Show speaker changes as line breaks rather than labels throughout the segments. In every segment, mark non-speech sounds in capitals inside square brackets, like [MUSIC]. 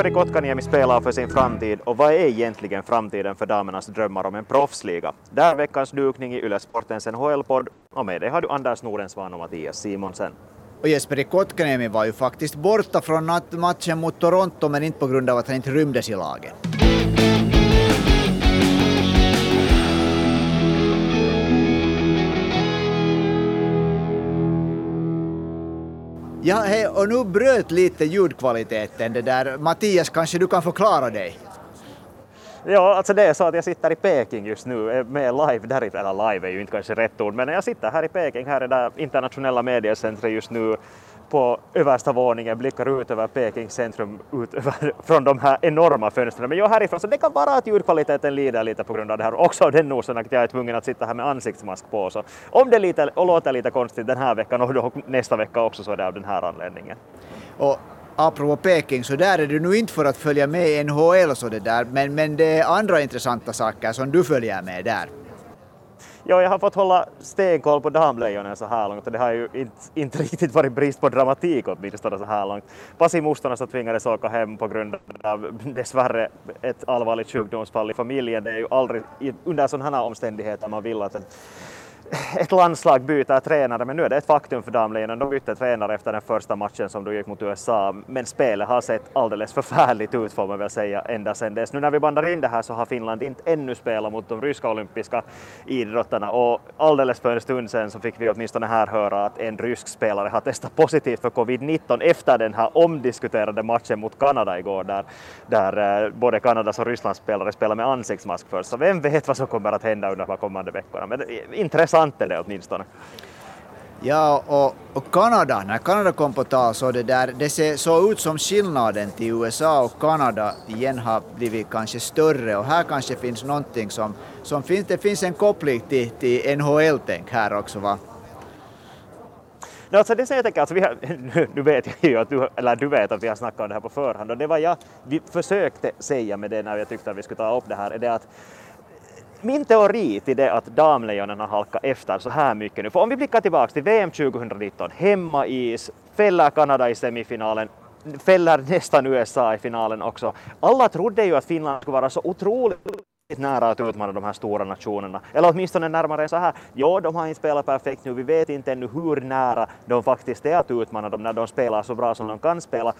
Jesperi Kotkaniemi spelar för sin framtid och vad är egentligen framtiden för damernas drömmar om en proffsliga? Där veckans dukning i Ylesportens NHL-podd och med det har du Anders Nordensvan och Mattias Simonsen.
Och Jesperi Kotkaniemi var ju faktiskt borta från matchen mot Toronto men inte på grund av att han inte rymdes i laget. Ja, hej, och nu bröt lite ljudkvaliteten det där. Mattias, kanske du kan förklara dig?
Ja, alltså det är så att jag sitter i Peking just nu eh, med live därifrån, eller live är ju inte kanske rätt ord, men jag sitter här i Peking, här är det internationella mediecentret just nu på översta våningen blickar ut över Pekings centrum ut över, [LAUGHS] från de här enorma fönstren. Men jag härifrån så det kan vara att ljudkvaliteten lider lite på grund av det här också av den orsaken att jag är tvungen att sitta här med ansiktsmask på. Så om det lite, och låter lite konstigt den här veckan och nästa vecka också så är det av den här anledningen.
Och apropå Peking, så där är du nu inte för att följa med i NHL och så det där, men, men det är andra intressanta saker som du följer med där.
Ja, jag har fått hålla stenkoll på damlejonen så här långt och det har ju inte, inte riktigt varit brist på dramatik åtminstone så här långt. Pasi Mustarna tvingades åka hem på grund av dessvärre ett allvarligt sjukdomsfall i familjen. Det är ju aldrig under sådana här omständigheter man vill att ett landslag byter tränare, men nu är det ett faktum för damlejonen. De bytte tränare efter den första matchen som de gick mot USA, men spelet har sett alldeles förfärligt ut får man väl säga ända sedan dess. Nu när vi bandar in det här så har Finland inte ännu spelat mot de ryska olympiska idrottarna och alldeles för en stund sedan så fick vi åtminstone här höra att en rysk spelare har testat positivt för covid-19 efter den här omdiskuterade matchen mot Kanada igår där, där eh, både Kanadas och Rysslands spelare spelar med ansiktsmask först. Så vem vet vad som kommer att hända under de kommande veckorna. Men eh, intressant är det åtminstone.
Ja, och, och, Kanada, när Kanada kom på tal så det där, det ser så ut som skillnaden till USA och Kanada igen har blivit kanske större och här kanske finns någonting som, som finns, det finns en koppling till, till NHL-tänk här också va?
No, alltså det som jag tänker, alltså vi har, [LAUGHS] nu vet jag ju att du, eller du vet att vi har snackat om det här på förhand och det var jag vi försökte säga med det när jag tyckte att vi skulle ta upp det här är det att min teori till det att damlejonen har halkat efter så här mycket nu, för om vi blickar tillbaka till VM 2019, hemmais, fäller Kanada i semifinalen, fäller nästan USA i finalen också. Alla trodde ju att Finland skulle vara så otroligt nära att utmana de här stora nationerna. Eller åtminstone närmare så här, ja de har inte spelat perfekt nu, vi vet inte ännu hur nära de faktiskt är att utmana dem när de spelar så bra som de kan spela.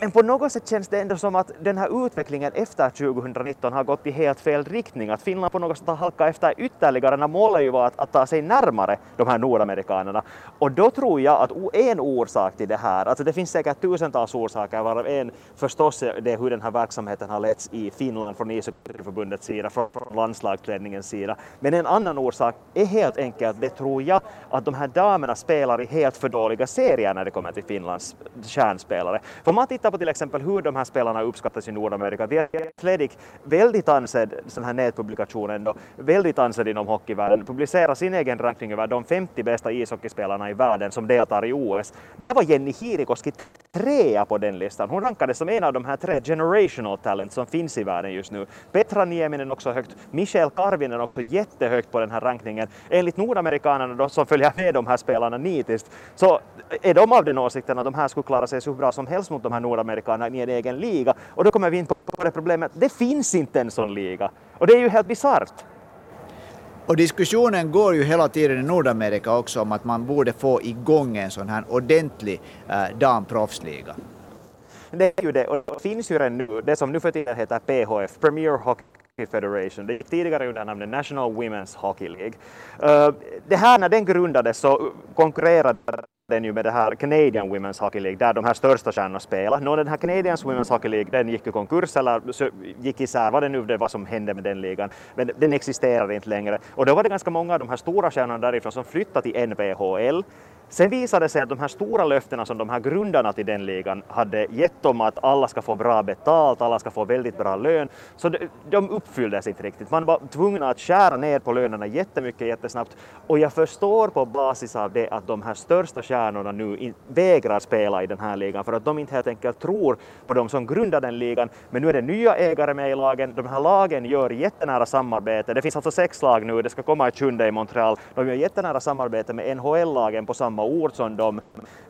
Men, på något sätt känns det ändå som att den här utvecklingen efter 2019 har gått i helt fel riktning. Att Finland på något sätt har halkat efter ytterligare när målet ju var att, att ta sig närmare de här nordamerikanerna. Och då tror jag att en orsak till det här, alltså det finns säkert tusentals orsaker varav en förstås är det hur den här verksamheten har letts i Finland från ishockeyförbundets sida, från landslagsledningens sida. Men en annan orsak är helt enkelt, det tror jag, att de här damerna spelar i helt för dåliga serier när det kommer till Finlands kärnspelare. För man tittar på till exempel hur de här spelarna uppskattas i Nordamerika, The Athletic, väldigt ansedd sån här nätpublikation ändå, väldigt ansedd inom hockeyvärlden, publicerar sin egen ranking över de 50 bästa ishockeyspelarna i världen som deltar i OS. Det var Jenny Hirikoski trea på den listan. Hon rankades som en av de här tre generational talent som finns i världen just nu. Petra Nieminen också högt, Michelle Karvinen också jättehögt på den här rankningen. Enligt nordamerikanerna då, som följer med de här spelarna nitiskt så är de av den åsikten att de här skulle klara sig så bra som helst mot de här nordamerikanerna i en egen liga. Och då kommer vi in på det problemet att det finns inte en sån liga. Och det är ju helt bisarrt.
Och diskussionen går ju hela tiden i Nordamerika också om att man borde få igång en sån här ordentlig äh, damproffsliga.
Det är ju det, och det finns ju redan nu, det som nu för tiden heter PHF, Premier Hockey Federation. Det gick tidigare under namnet National Women's Hockey League. Uh, det här när den grundades så konkurrerade den ju med det här Canadian Women's Hockey League där de här största stjärnorna spelar. Nå, den här Canadian Women's Hockey League den gick i konkurs eller gick isär, vad det nu det var som hände med den ligan. Men den existerar inte längre. Och då var det ganska många av de här stora stjärnorna därifrån som flyttade till NBHL. Sen visade det sig att de här stora löftena som de här grundarna till den ligan hade gett om att alla ska få bra betalt, alla ska få väldigt bra lön, så de, de uppfylldes inte riktigt. Man var tvungen att skära ner på lönerna jättemycket jättesnabbt och jag förstår på basis av det att de här största stjärnorna nu vägrar spela i den här ligan för att de inte helt enkelt tror på de som grundar den ligan. Men nu är det nya ägare med i lagen, de här lagen gör jättenära samarbete. Det finns alltså sex lag nu, det ska komma ett sjunde i Montreal. De gör jättenära samarbete med NHL-lagen på samma samma ort som de,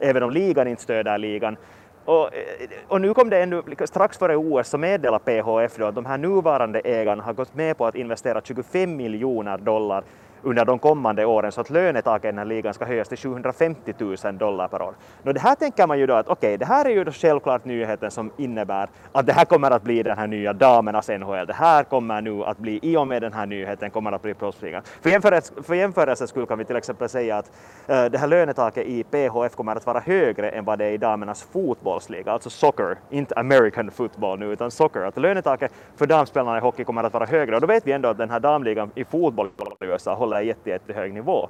även om ligan inte stöder ligan. Och, eh, och, nu kom det ännu, strax före OS så meddelade PHF då att de här nuvarande ägarna har gått med på att investera 25 miljoner dollar under de kommande åren så att lönetaket i den här ligan ska höjas till 750 000 dollar per år. Nå, det här tänker man ju då att okej, okay, det här är ju då självklart nyheten som innebär att det här kommer att bli den här nya damernas NHL. Det här kommer nu att bli, i och med den här nyheten, kommer att bli proffsligan. För jämförelse, för jämförelse skull kan vi till exempel säga att uh, det här lönetaket i PHF kommer att vara högre än vad det är i damernas fotbollsliga, alltså soccer, inte American football nu, utan soccer. Att lönetaket för damspelarna i hockey kommer att vara högre och då vet vi ändå att den här damligan i fotboll i USA håller jätte, jättehög nivå.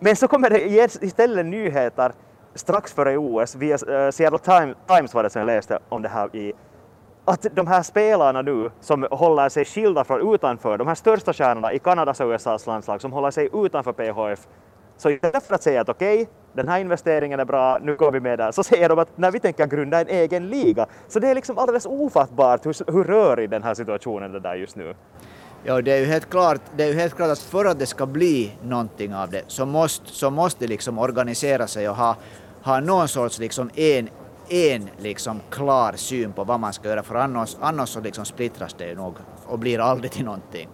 Men så kommer det istället nyheter strax före OS, via eh, Seattle Times var det som jag läste om det här i att de här spelarna nu som håller sig skilda från utanför, de här största stjärnorna i Kanadas och USAs landslag som håller sig utanför PHF, så istället för att säga att okej, okay, den här investeringen är bra, nu går vi med där, så säger de att när vi tänker grunda en egen liga. Så det är liksom alldeles ofattbart hur, hur rörig den här situationen är där just nu.
Ja, det är ju helt klart, det är ju helt klart att för att det ska bli någonting av det så måste, så måste liksom organisera sig och ha, ha någon sorts liksom en, en liksom klar syn på vad man ska göra för annars, annars så liksom splittras det ju nog och blir aldrig till någonting.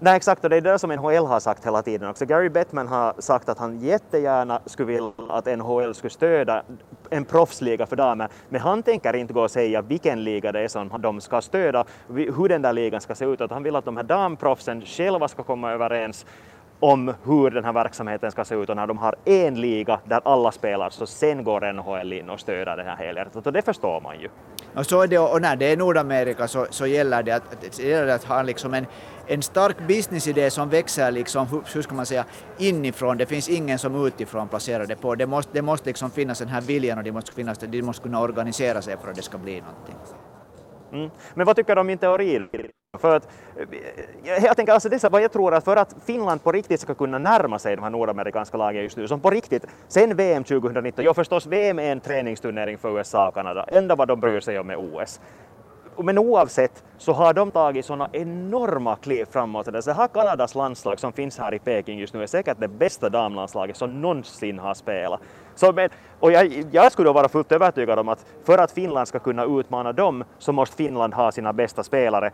Nej exakt, och det är det som NHL har sagt hela tiden också. Gary Bettman har sagt att han jättegärna skulle vilja att NHL skulle stödja en proffsliga för damer, men han tänker inte gå och säga vilken liga det är som de ska stödja, hur den där ligan ska se ut, utan han vill att de här damproffsen själva ska komma överens om hur den här verksamheten ska se ut. Och när de har en liga där alla spelar så sen går NHL in och stöder det här helhjärtat. Och det förstår man ju.
Och, så är det, och när det är Nordamerika så, så gäller det att, att, gäller det att ha liksom en, en stark businessidé som växer liksom, hur ska man säga, inifrån. Det finns ingen som utifrån placerar det på. Det måste, det måste liksom finnas den här viljan och de måste, finnas, de måste kunna organisera sig för att det ska bli någonting.
Mm. Men vad tycker du om min teori? För att, eh, jag tänker alltså det vad jag tror att för att Finland på riktigt ska kunna närma sig de här nordamerikanska lagen just nu, som på riktigt, sen VM 2019, ja förstås VM är en träningsturnering för USA och Kanada, enda vad de bryr sig om är OS men oavsett så har de tagit sådana enorma kliv framåt. Det här Kanadas landslag som finns här i Peking just nu är säkert det bästa damlandslaget som någonsin har spelat. Så, men, och jag, jag skulle vara fullt övertygad om att för att Finland ska kunna utmana dem så måste Finland ha sina bästa spelare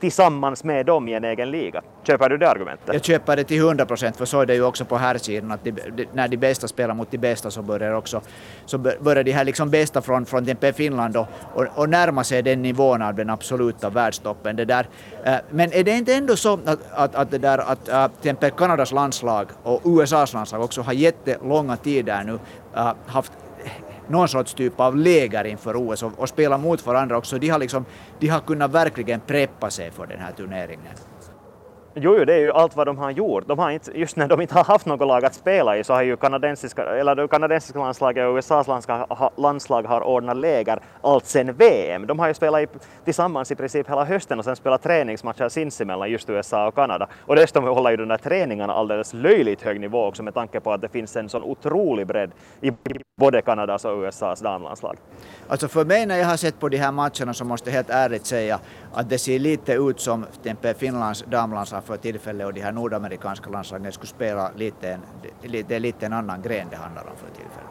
tillsammans med dem i en egen liga. Köper du det argumentet?
Jag köper det till 100 procent, för så är det ju också på här sidan att de, de, när de bästa spelar mot de bästa så börjar också så börjar de här liksom bästa från, från till Finland och, och, och närma sig den nivån av den absoluta världstoppen. Det där. Eh, men är det inte ändå så att, att, att, det där, att eh, äh, till Kanadas landslag och USAs landslag också har jättelånga tider nu äh, haft någon sorts typ av läger inför OS och, och spela mot varandra också. De har, liksom, de har kunnat verkligen preppa sig för den här turneringen.
Jo, jo, det är ju allt vad de har gjort. De har inte, just när de inte har haft något lag att spela i så har ju kanadensiska, eller det kanadensiska landslaget och USAs landslag, landslag har ordnat läger allt sen VM. De har ju spelat i, tillsammans i princip hela hösten och sen spelat träningsmatcher sinsemellan just USA och Kanada. Och dessutom håller ju de där träningarna alldeles löjligt hög nivå också med tanke på att det finns en sån otrolig bredd i både Kanadas och USAs damlandslag.
Alltså för mig när jag har sett på de här matcherna så måste jag helt ärligt säga att det ser lite ut som till Finlands damlandslag för tillfället och de här nordamerikanska landslagen skulle spela lite en, det är lite en annan gren det handlar om för tillfället.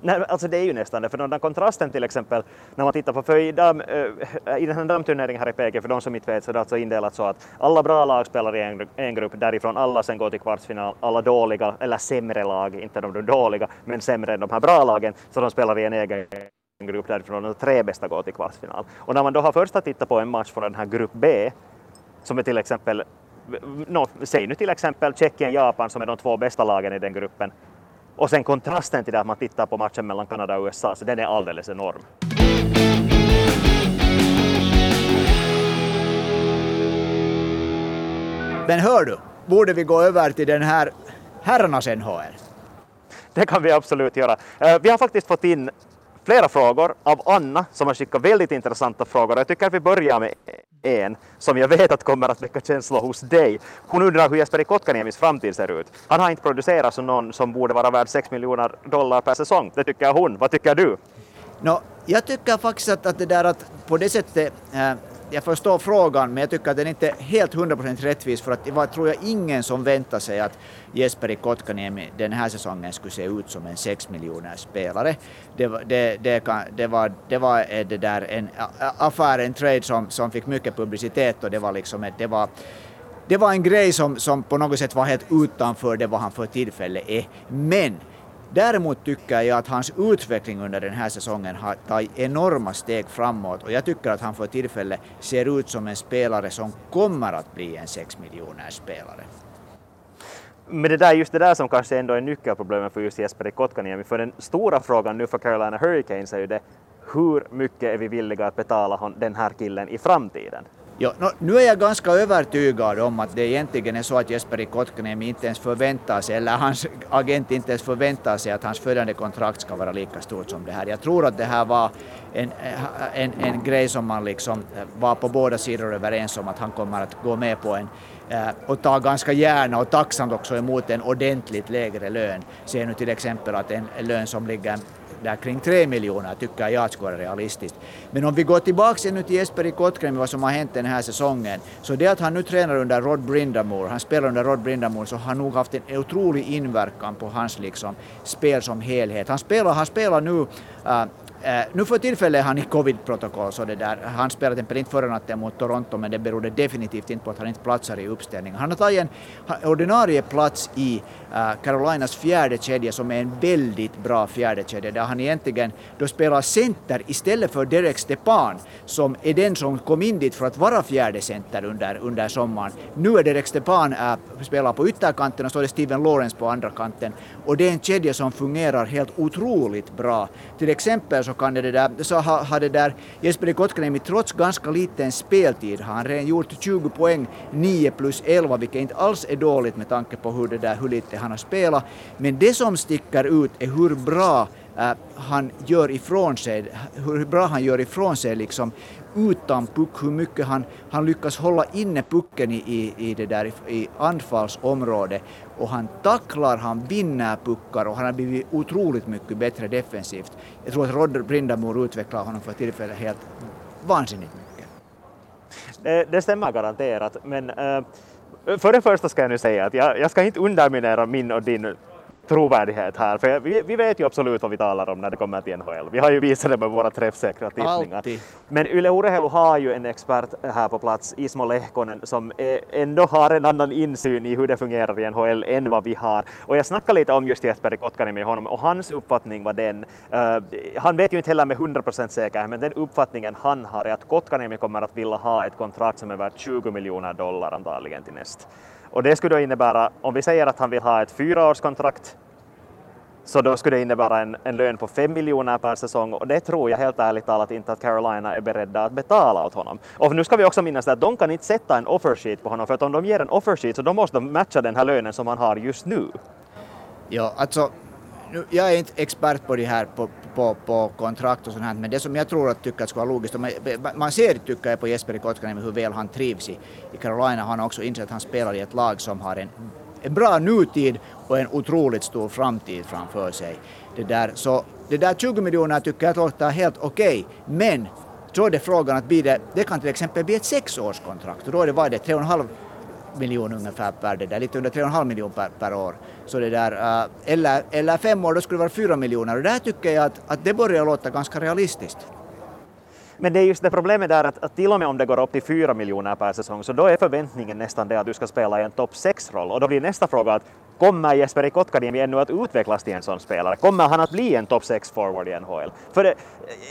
Nej, alltså det är ju nästan det, för den där kontrasten till exempel när man tittar på, för i, dam, äh, i den här damturneringen här i Peking, för de som inte vet så är det alltså indelat så att alla bra lag spelar i en, en grupp, därifrån alla sen går till kvartsfinal, alla dåliga, eller sämre lag, inte de dåliga, men sämre än de här bra lagen, så de spelar i en egen grupp därifrån de tre bästa går till kvartsfinal. Och när man då har först att titta på en match från den här grupp B, som är till exempel, no, säg nu till exempel Tjeckien, Japan som är de två bästa lagen i den gruppen, och sen kontrasten till det att man tittar på matchen mellan Kanada och USA, så den är alldeles enorm.
Men hör du, borde vi gå över till den här herrarnas NHL?
Det kan vi absolut göra. Eh, vi har faktiskt fått in flera frågor av Anna som har skickat väldigt intressanta frågor. Jag tycker att vi börjar med en som jag vet att kommer att väcka känslor hos dig. Hon undrar hur Jesperi Kotkaniemis framtid ser ut. Han har inte producerat som någon som borde vara värd 6 miljoner dollar per säsong. Det tycker hon. Vad tycker du?
No, jag tycker faktiskt att, att det där att på det sättet äh, jag förstår frågan, men jag tycker att den inte är helt 100% rättvis för att det var, tror jag, ingen som väntade sig att Jesperi Kotkaniemi den här säsongen skulle se ut som en 6 miljoner spelare. Det, det, det, kan, det, var, det var eh, det där en affär, en trade som, som fick mycket publicitet och det var liksom ett, det var det var en grej som, som på något sätt var helt utanför det vad han för tillfället är. Men Däremot tycker jag att hans utveckling under den här säsongen har tagit enorma steg framåt och jag tycker att han för tillfället ser ut som en spelare som kommer att bli en 6 miljoner spelare.
Men det där, just det där som kanske ändå är nyckelproblemet för just Jesper Kotkaniemi, för den stora frågan nu för Carolina Hurricanes är ju det hur mycket är vi villiga att betala den här killen i framtiden?
Ja, no, nu är jag ganska övertygad om att det egentligen är så att Jesperi Kotkaniemi inte ens förväntar sig, eller hans agent inte ens förväntar sig att hans följande kontrakt ska vara lika stort som det här. Jag tror att det här var en, en, en grej som man liksom eh, var på båda sidor överens om att han kommer att gå med på en eh, och ta ganska gärna och tacksamt också emot en ordentligt lägre lön. Se nu till exempel att en lön som ligger där kring 3 miljoner tycker jag skulle vara realistiskt. Men om vi går tillbaka nu till Jesper i Kotkaniemi, vad som har hänt den här säsongen, så det att han nu tränar under Rod Brindamore, han spelar under Rod Brindamore, så har han nog haft en otrolig inverkan på hans liksom, spel som helhet. Han spelar, han spelar nu äh, Eh, nu för tillfället är han i covid-protokoll, så det där, han spelade till exempel inte förra natten mot Toronto, men det berodde definitivt inte på att han inte platsar i uppställningen. Han har tagit en ordinarie plats i eh, Carolinas fjärde kedja som är en väldigt bra fjärde kedja där han egentligen då spelar center istället för Derek Stepan som är den som kom in dit för att vara fjärde center under, under sommaren. Nu är Derek Stepan äh, spelar på ytterkanten och så är det Steven Lawrence på andra kanten och det är en kedja som fungerar helt otroligt bra. Till exempel så kan det där, så har, har det där Jesper Kotkaniemi trots ganska liten speltid har han redan gjort 20 poäng, 9 plus 11, vilket inte alls är dåligt med tanke på hur det där, hur lite han har spelat. Men det som sticker ut är hur bra Äh, han gör ifrån sig, hur bra han gör ifrån sig liksom utan puck, hur mycket han, han lyckas hålla inne pucken i, i, i det där i anfallsområdet och han tacklar, han vinner puckar och han har blivit otroligt mycket bättre defensivt. Jag tror att Rod Brindamore utvecklar honom för tillfället helt vansinnigt mycket.
Det, det stämmer garanterat, men äh, för det första ska jag nu säga att jag, jag ska inte underminera min och din trovärdighet här, för vi, vi, vet ju absolut vad vi talar om när det kommer till NHL. Vi har ju visat det med våra träffsäkra tippningar.
Alltid.
Men Yle Urheilu har ju en expert här på plats, Ismo Lehkonen, som ändå har en annan insyn i hur det fungerar i NHL än vad vi har. Och jag snackade lite om just Jesper Kotkaniemi med honom och hans uppfattning var den, uh, han vet ju inte heller med 100% säkerhet, men den uppfattningen han har är att Kotkaniemi kommer att vilja ha ett kontrakt som är värt 20 miljoner dollar antagligen till näst. Och det skulle då innebära, om vi säger att han vill ha ett fyraårskontrakt, så då skulle det innebära en, en lön på 5 miljoner per säsong och det tror jag helt ärligt talat inte att Carolina är beredda att betala åt honom. Och nu ska vi också minnas att de kan inte sätta en offersheet på honom för att om de ger en offersheet så då måste de matcha den här lönen som han har just nu.
Ja, alltså jag är inte expert på det här på, på, på kontrakt och sånt här, men det som jag tror att tycker att skulle vara logiskt, man, man ser tycker jag på Jesper Kotkaniemi hur väl han trivs i, i Carolina. Han har också insett att han spelar i ett lag som har en, en bra nutid och en otroligt stor framtid framför sig. Det där, så det där 20 miljoner tycker jag låter helt okej, okay, men då är det frågan att blir det, det kan till exempel bli ett sexårskontrakt och då är det, vad är det, 3,5 miljoner ungefär per det där, lite under 3,5 miljoner per, per år. Så det där, eh, eller, eller fem år, då skulle det vara 4 miljoner och där tycker jag att, att det börjar låta ganska realistiskt.
Men det är just det problemet där att, att till och med om det går upp till 4 miljoner per säsong så då är förväntningen nästan det att du ska spela i en topp 6-roll och då blir nästa fråga att Kommer Jesper Kotkaniemi ännu att utvecklas till en sån spelare? Kommer han att bli en topp 6-forward i NHL? För det,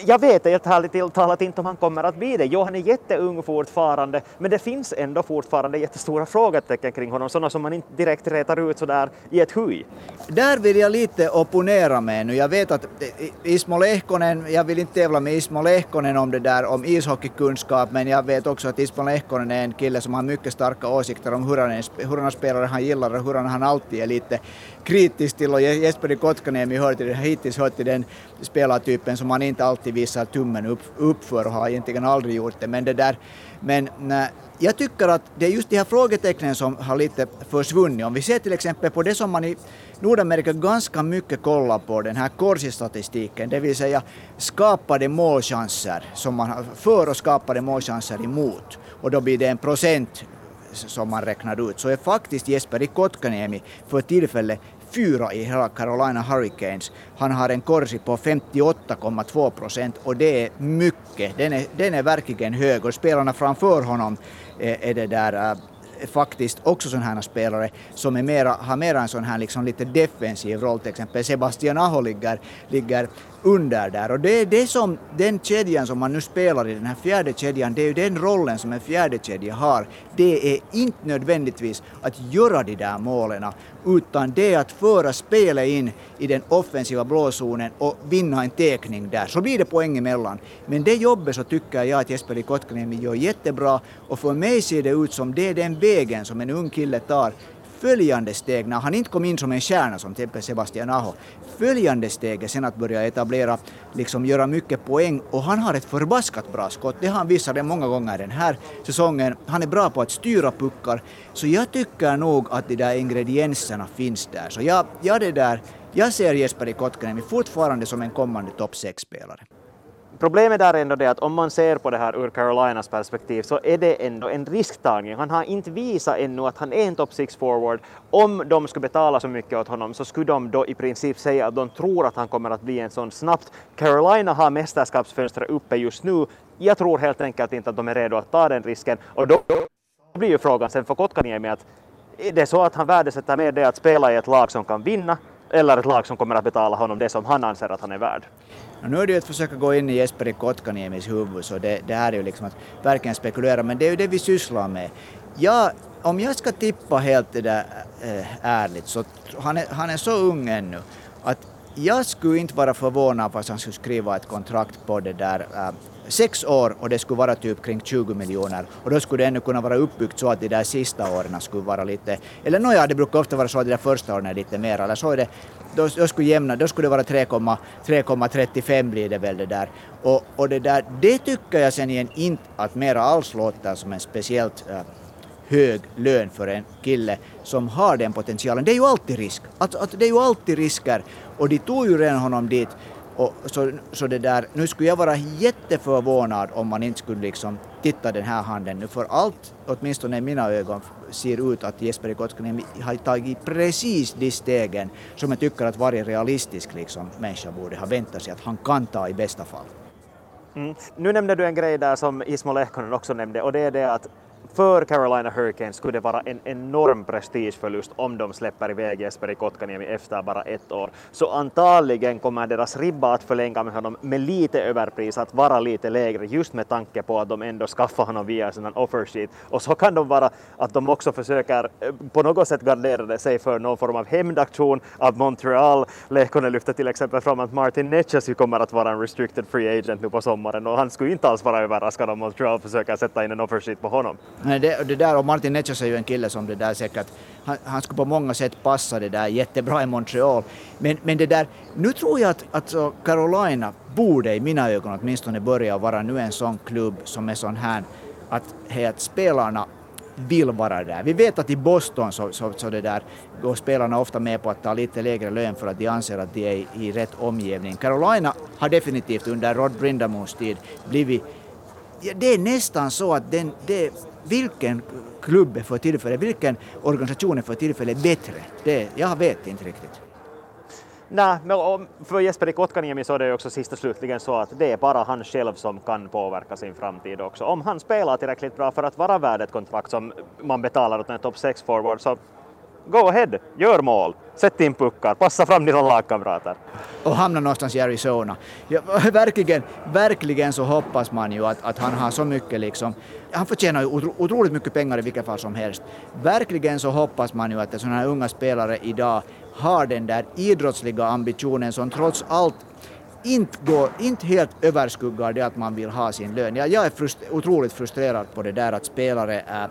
jag vet helt ärligt talat inte om han kommer att bli det. Jo, han är jätteung fortfarande, men det finns ändå fortfarande jättestora frågetecken kring honom, sådana som man inte direkt retar ut sådär i ett huj.
Där vill jag lite opponera mig nu. Jag vet att eh, Ismo Lehkonen, jag vill inte tävla med Ismo Lehkonen om det där om ishockeykunskap, men jag vet också att Ismo Lehkonen är en kille som har mycket starka åsikter om hur han, hur han spelar, han gillar och hur han alltid det är lite kritisk till och Jesper Kotkaniemi hör till, hittills hör till den spelartypen som man inte alltid visar tummen upp, upp för och har egentligen aldrig gjort det. Men det där, men nej, jag tycker att det är just de här frågetecknen som har lite försvunnit. Om vi ser till exempel på det som man i Nordamerika ganska mycket kollar på, den här Corsi-statistiken, det vill säga skapade målchanser som man har för och skapade målchanser emot. Och då blir det en procent som man räknade ut, så är faktiskt Jesper i Kotkaniemi för tillfället fyra i hela Carolina Hurricanes. Han har en korsi på 58,2 procent och det är mycket. Den är, den är verkligen hög och spelarna framför honom är, är det där eh, faktiskt också sådana här spelare som är mera, har mera en sån här liksom lite defensiv roll. Till exempel Sebastian Aho ligger, ligger under där. Och det är det som den kedjan som man nu spelar i, den här fjärde kedjan, det är ju den rollen som en fjärde kedja har. Det är inte nödvändigtvis att göra de där målen, utan det är att föra spelet in i den offensiva blåzonen och vinna en tekning där. Så blir det poäng emellan. Men det jobbet så tycker jag att Jesper Kotkaniemi gör jättebra och för mig ser det ut som det är den vägen som en ung kille tar följande steg, när han inte kom in som en stjärna som till exempel Sebastian Aho, följande steg är sen att börja etablera, liksom göra mycket poäng och han har ett förbaskat bra skott. Det har han visat det många gånger den här säsongen. Han är bra på att styra puckar. Så jag tycker nog att de där ingredienserna finns där. Så jag, jag, det där, jag ser Jesper Kotkaniemi fortfarande som en kommande topp 6-spelare.
Problemet där är ändå det att om man ser på det här ur Carolinas perspektiv så är det ändå en risktagning. Han har inte visat ännu att han är en top six forward. Om de skulle betala så mycket åt honom så skulle de då i princip säga att de tror att han kommer att bli en sån snabbt. Carolina har mästerskapsfönstret uppe just nu. Jag tror helt enkelt inte att de är redo att ta den risken och då blir ju frågan sen för Kotkaniemi att är det så att han värdesätter mer det att spela i ett lag som kan vinna eller ett lag som kommer att betala honom det som han anser att han är värd?
nu är det ju att försöka gå in i Jesperi Kotkaniemis huvud, så det, det här är ju liksom att verkligen spekulera, men det är ju det vi sysslar med. Jag, om jag ska tippa helt det där äh, ärligt, så han är, han är så ung ännu, att jag skulle inte vara förvånad fast han skulle skriva ett kontrakt på det där äh, sex år och det skulle vara typ kring 20 miljoner och då skulle det ännu kunna vara uppbyggt så att de där sista åren skulle vara lite, eller nåja, det brukar ofta vara så att de där första åren är lite mer, eller så är det då, då, skulle jämna, då skulle det vara 3,35 blir det väl det där. Och, och det där, det tycker jag sen igen inte att mera alls låter som en speciellt äh, hög lön för en kille som har den potentialen. Det är ju alltid risk. Att, att det är ju alltid risker och de tog ju redan honom dit och så, så det där, nu skulle jag vara jätteförvånad om man inte skulle liksom titta den här handen nu, för allt, åtminstone i mina ögon, ser ut att Jesper Kotkaniemi har tagit precis de stegen som jag tycker att varje realistisk liksom, människa borde ha väntat sig att han kan ta i bästa fall.
Mm. Nu nämnde du en grej där som Ismo Lehkonen också nämnde och det är det att för Carolina Hurricanes skulle det vara en enorm prestigeförlust om de släpper iväg Jesper i Kotkaniemi efter bara ett år. Så antagligen kommer deras ribba att förlänga med honom med lite överpris, att vara lite lägre just med tanke på att de ändå skaffar honom via sin offer sheet. Och så kan de vara att de också försöker eh, på något sätt gardera sig för någon form av hämndaktion av Montreal. Lehkonen lyfter till exempel fram att Martin Netchas kommer att vara en restricted free agent nu på sommaren och han skulle inte alls vara överraskad om Montreal försöker sätta in en offer sheet på honom.
Men det, det där, och Martin Netchas är ju en kille som det där säkert, han, han skulle på många sätt passa det där jättebra i Montreal. Men, men det där, nu tror jag att alltså Carolina borde i mina ögon åtminstone börja vara nu en sån klubb som är sån här att, att spelarna vill vara där. Vi vet att i Boston så, så, så det där, går spelarna ofta med på att ta lite lägre lön för att de anser att de är i, i rätt omgivning. Carolina har definitivt under Rod Brindamons tid blivit ja, det är nästan så att den, det, vilken klubb är för tillfället, vilken organisation är för tillfället bättre? Det, jag vet inte riktigt.
Nej, men för Jesper Kotkaniemi så är det också sist och slutligen så att det är bara han själv som kan påverka sin framtid också. Om han spelar tillräckligt bra för att vara värd ett kontrakt som man betalar åt en topp 6 forward så go ahead, gör mål, sätt in puckar, passa fram dina lagkamrater.
Och hamna någonstans i Arizona. Ja, [LAUGHS] verkligen, verkligen så hoppas man ju att, att han har så mycket liksom, han förtjänar ju otroligt mycket pengar i vilket fall som helst. Verkligen så hoppas man ju att sådana här unga spelare idag har den där idrottsliga ambitionen som trots allt inte, går, inte helt överskuggar det att man vill ha sin lön. Jag, jag är frust, otroligt frustrerad på det där att spelare är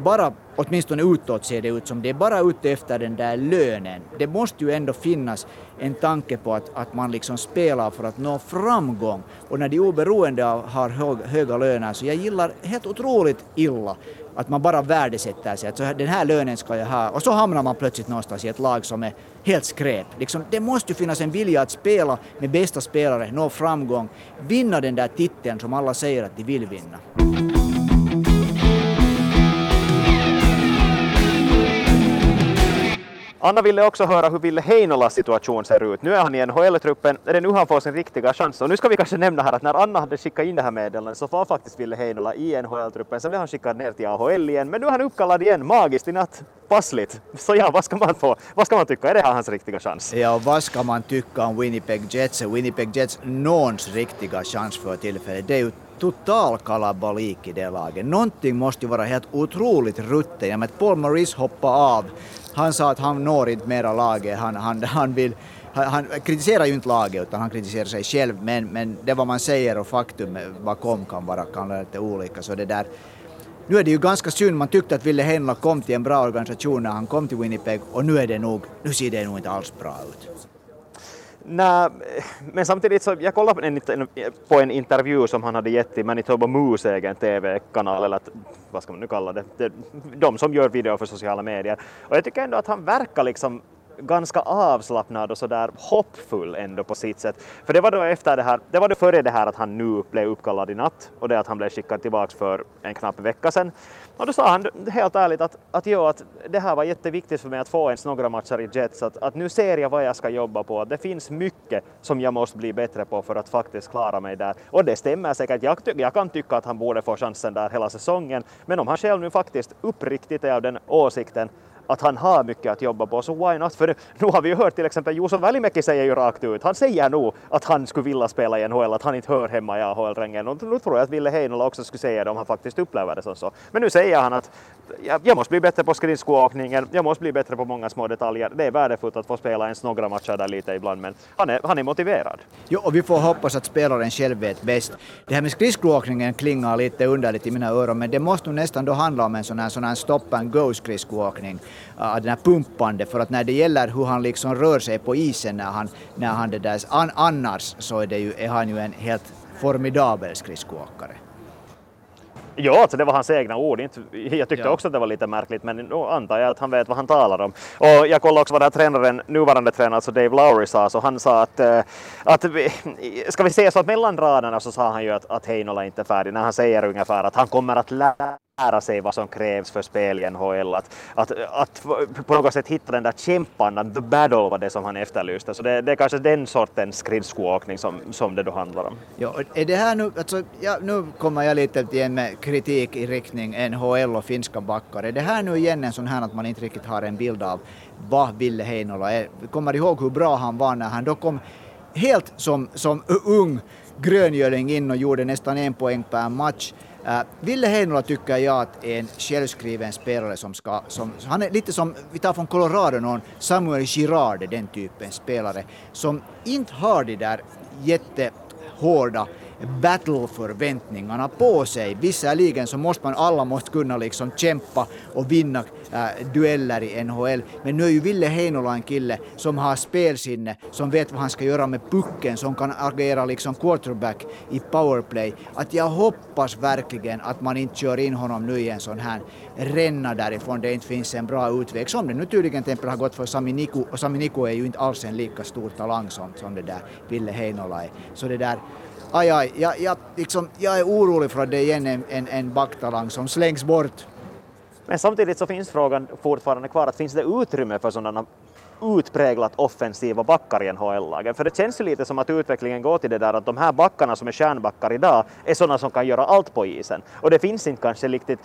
bara, åtminstone utåt ser det ut som, det är bara ute efter den där lönen. Det måste ju ändå finnas en tanke på att, att man liksom spelar för att nå framgång. Och när de oberoende har hög, höga löner så jag gillar helt otroligt illa att man bara värdesätter sig, att så här, den här lönen ska jag ha och så hamnar man plötsligt någonstans i ett lag som är helt skräp. Liksom, det måste ju finnas en vilja att spela med bästa spelare, nå framgång, vinna den där titeln som alla säger att de vill vinna.
Anna ville också höra hur Ville Heinolas situation ser ut. Nu är han i NHL-truppen, är det nu han får sin riktiga chans? Och nu ska vi kanske nämna här att när Anna hade skickat in det här meddelandet så var faktiskt Ville Heinola i NHL-truppen, sen blev han skickad ner till AHL igen, men nu är han uppkallad igen, magiskt i natt, passligt. Så ja, vad ska man få, vad ska man tycka, är det här hans riktiga chans?
Ja, vad ska man tycka om Winnipeg Jets? Winnipeg Jets någons riktiga chans för tillfället, det är ju total kalabalik i det laget. Någonting måste ju vara helt otroligt ruttet. Jag menar, Paul Maurice hoppade av han sa att han når inte mera laget, han, han, han vill han, kritiserar ju inte laget utan han kritiserar sig själv men, men det vad man säger och faktum eh, bakom kan vara kan vara lite olika så det där nu är det ju ganska synd, man tyckte att Ville Henla kom till en bra organisation när han kom till Winnipeg och nu är det nog, nu ser det nog inte alls bra ut.
Nej, men samtidigt så, jag kollade på en, på en intervju som han hade gett till Manitoba Moose egen TV-kanal, eller vad ska man nu kalla det, det, de som gör video för sociala medier. Och jag tycker ändå att han verkar liksom ganska avslappnad och sådär hoppfull ändå på sitt sätt. För det var då efter det här, det var då före det här att han nu blev uppkallad i natt och det att han blev skickad tillbaks för en knapp vecka sedan. Och då sa han helt ärligt att, att, jo, att det här var jätteviktigt för mig att få ens några matcher i Jets, att, att nu ser jag vad jag ska jobba på. Det finns mycket som jag måste bli bättre på för att faktiskt klara mig där. Och det stämmer säkert. Jag, jag kan tycka att han borde få chansen där hela säsongen, men om han själv nu faktiskt uppriktigt är av den åsikten att han har mycket att jobba på, så why not? För nu har vi ju hört till exempel Juuso Välimäki säger ju rakt ut, han säger nog att han skulle vilja spela i NHL, att han inte hör hemma i AHL-rängen. Och nu tror jag att Ville Heinola också skulle säga det om han faktiskt upplever det som så. Men nu säger han att jag, jag måste bli bättre på skridskoåkningen, jag måste bli bättre på många små detaljer. Det är värdefullt att få spela ens några matcher där lite ibland, men han är, han är motiverad.
Jo, och vi får hoppas att spelaren själv vet bäst. Det här med skridskoåkningen klingar lite underligt i mina öron, men det måste nog nästan då handla om en sån här, sån här stop and go skridskoåkning uh, den här pumpande, för att när det gäller hur han liksom rör sig på isen när han, när han det där, an, annars så är, det ju, är han ju en helt formidabel skridskoåkare.
Ja, alltså det var hans egna ord. Jag tyckte ja. också att det var lite märkligt, men nu antar jag att han vet vad han talar om. Och jag kollade också vad den här tränaren, nuvarande tränaren, alltså Dave Lowry sa, så han sa att, eh, att ska vi säga så att mellan raderna så sa han ju att, att Heinola inte är färdig, när han säger ungefär att han kommer att lära lära sig vad som krävs för spel i NHL. Att, att, att på något sätt hitta den där kämpan, the battle var det som han efterlyste. Så det, det är kanske den sortens skridskoåkning som, som det då handlar om.
Ja, är det här nu, alltså, ja, nu kommer jag lite igen med kritik i riktning NHL och finska backar. Är det här nu igen en sån här att man inte riktigt har en bild av vad Ville Heinola är? Kommer ihåg hur bra han var när han då kom helt som, som ung gröngöling in och gjorde nästan en poäng per match. Uh, Ville Heinola tycker jag att är en självskriven spelare som ska, som, han är lite som, vi tar från Colorado någon, Samuel Girard, den typen spelare, som inte har de där jättehårda battle-förväntningarna på sig. Visserligen så måste man, alla måste kunna liksom kämpa och vinna äh, dueller i NHL, men nu är ju Ville Heinola en kille som har spelsinne, som vet vad han ska göra med pucken, som kan agera liksom quarterback i powerplay. Att jag hoppas verkligen att man inte kör in honom nu i en sån här ränna därifrån det inte finns en bra utväg, som det nu tydligen till har gått för Sami Niku, och Sami Niku är ju inte alls en lika stor talang som, som det där Ville Heinola är. Så det där aj, aj, jag, jag, liksom, jag är orolig för att det är igen en, en, en backtalang som slängs bort.
Men samtidigt så finns frågan fortfarande kvar, att finns det utrymme för sådana utpräglat offensiva backar i NHL-lagen. För det känns ju lite som att utvecklingen går till det där att de här backarna som är stjärnbackar idag är sådana som kan göra allt på isen. Och det finns inte kanske riktigt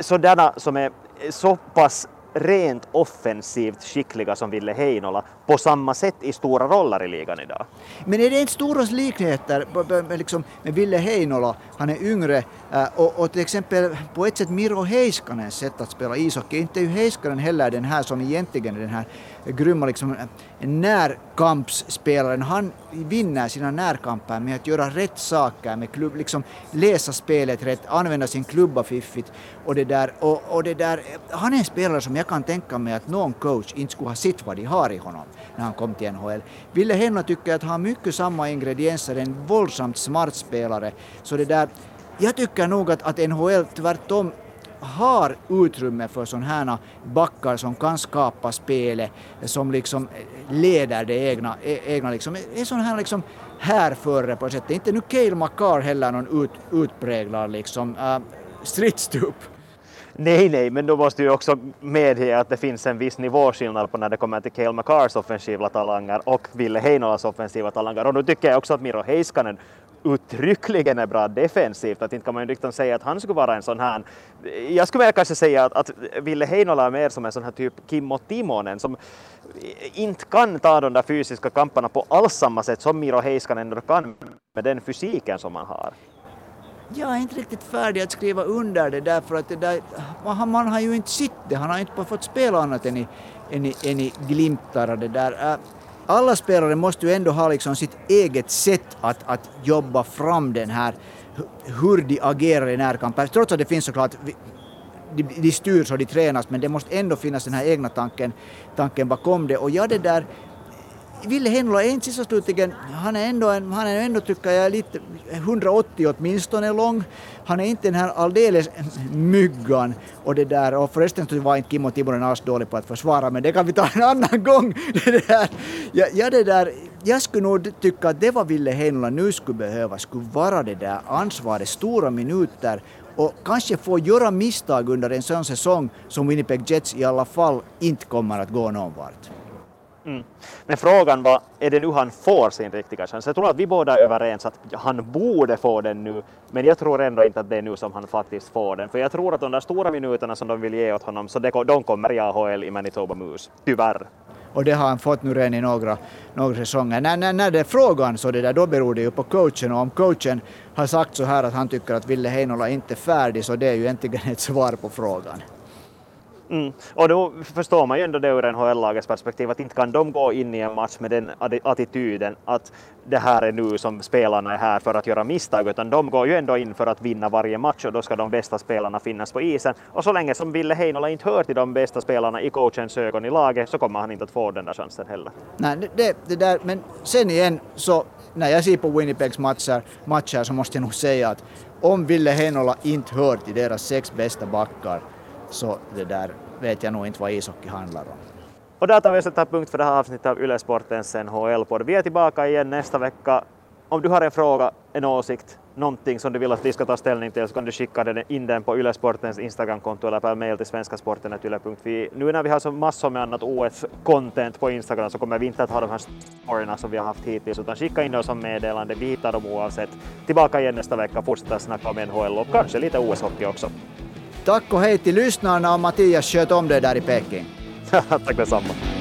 sådana som är så pass rent offensivt skickliga som Ville Heinola på samma sätt i stora roller i ligan idag.
Men är det inte stora likheter liksom, med Ville Heinola? Han är yngre eh, och, och till exempel på ett sätt Miro Heiskanens sätt att spela ishockey. Inte är ju Heiskanen heller den här som egentligen är den här grymma liksom, eh, närkampsspelaren. Han vinner sina närkamper med att göra rätt saker, med klubb, liksom, läsa spelet rätt, använda sin klubba fiffigt. Och det där, och, och det där, eh, han är en spelare som jag jag kan tänka mig att någon coach inte skulle ha sett vad de har i honom när han kom till NHL. Ville Henna tycker att han har mycket samma ingredienser, en våldsamt smart spelare. Så det där, jag tycker nog att, att NHL tvärtom har utrymme för sådana här backar som kan skapa spelet, som liksom leder det egna, egna liksom, är sån här liksom härförare på ett sätt. Inte nu Cale Makar heller någon ut, utpräglad liksom äh, uh, stridstup.
Nej, nej, men då måste ju också medge att det finns en viss nivåskillnad på när det kommer till Cale McCars offensiva talanger och Ville Heinolas offensiva talanger. Och nu tycker jag också att Miro Heiskanen uttryckligen är bra defensivt. Att inte kan man ju riktigt säga att han skulle vara en sån här... Jag skulle väl kanske säga att, att Ville Heinola är mer som en sån här typ Kimmo Timonen som inte kan ta de där fysiska kamperna på alls samma sätt som Miro Heiskanen kan med den fysiken som han har.
Jag är inte riktigt färdig att skriva under det därför att det där, man har ju inte sett det, han har inte fått spela annat än i, än i, än i glimtar och det där äh, alla spelare måste ju ändå ha liksom sitt eget sätt att, att jobba fram den här, hur de agerar i närkamper. Trots att det finns såklart de, de styrs och de tränas men det måste ändå finnas den här egna tanken, tanken bakom det. Och ja, det där Ville Heinola är inte sista slutligen, han är ändå, en, han är ändå tycker jag lite 180 åtminstone lång. Han är inte den här alldeles myggan och det där och förresten så var inte Kimmo Timonen alls dålig på att försvara men det kan vi ta en annan [LAUGHS] gång. Det där, ja, ja, det där, jag skulle nog tycka att det var Ville Heinola nu skulle behöva skulle vara det där ansvaret, stora minuter och kanske få göra misstag under en sån säsong som Winnipeg Jets i alla fall inte kommer att gå någon vart.
Mm. Men frågan var, är det nu han får sin riktiga chans? Jag tror att vi båda är överens att han borde få den nu, men jag tror ändå inte att det är nu som han faktiskt får den. För jag tror att de där stora minuterna som de vill ge åt honom, så det, de kommer i AHL i Manitoba Moose, tyvärr.
Och det har han fått nu redan i några, några säsonger. När, när, när det är frågan så det där, då beror det ju på coachen och om coachen har sagt så här att han tycker att Ville Heinola inte är färdig så det är ju egentligen ett svar på frågan.
Mm. Och då förstår man ju ändå det ur NHL-lagets perspektiv att inte kan de gå in i en match med den attityden att det här är nu som spelarna är här för att göra misstag, utan de går ju ändå in för att vinna varje match och då ska de bästa spelarna finnas på isen. Och så länge som Ville Heinola inte hör till de bästa spelarna i coachens ögon i laget så kommer han inte att få den där chansen heller.
Nej, det, det där, men sen igen så när jag ser på Winnipegs matcher, matcher så måste jag nog säga att om Ville Heinola inte hör till deras sex bästa backar så det där vet jag nog inte vad ishockey handlar om.
Och där tar vi sätta punkt för det här avsnittet av Ylesportens NHL-podd. Vi är tillbaka igen nästa vecka. Om du har en fråga, en åsikt, någonting som du vill att vi ska ta ställning till så kan du skicka in den på Ylesportens Instagramkonto eller per mail till svenskasporten.yle.fi. Nu när vi har så massor med annat OS-content på Instagram så kommer vi inte att ha de här storyna som vi har haft hittills utan skicka in dem som meddelande. Vi hittar dem oavsett. Tillbaka igen nästa vecka, fortsätta snacka om NHL och kanske lite OS-hockey också.
Tack och hej till lyssnarna och Mattias sköt om det där i Peking. [LAUGHS]
Tack detsamma.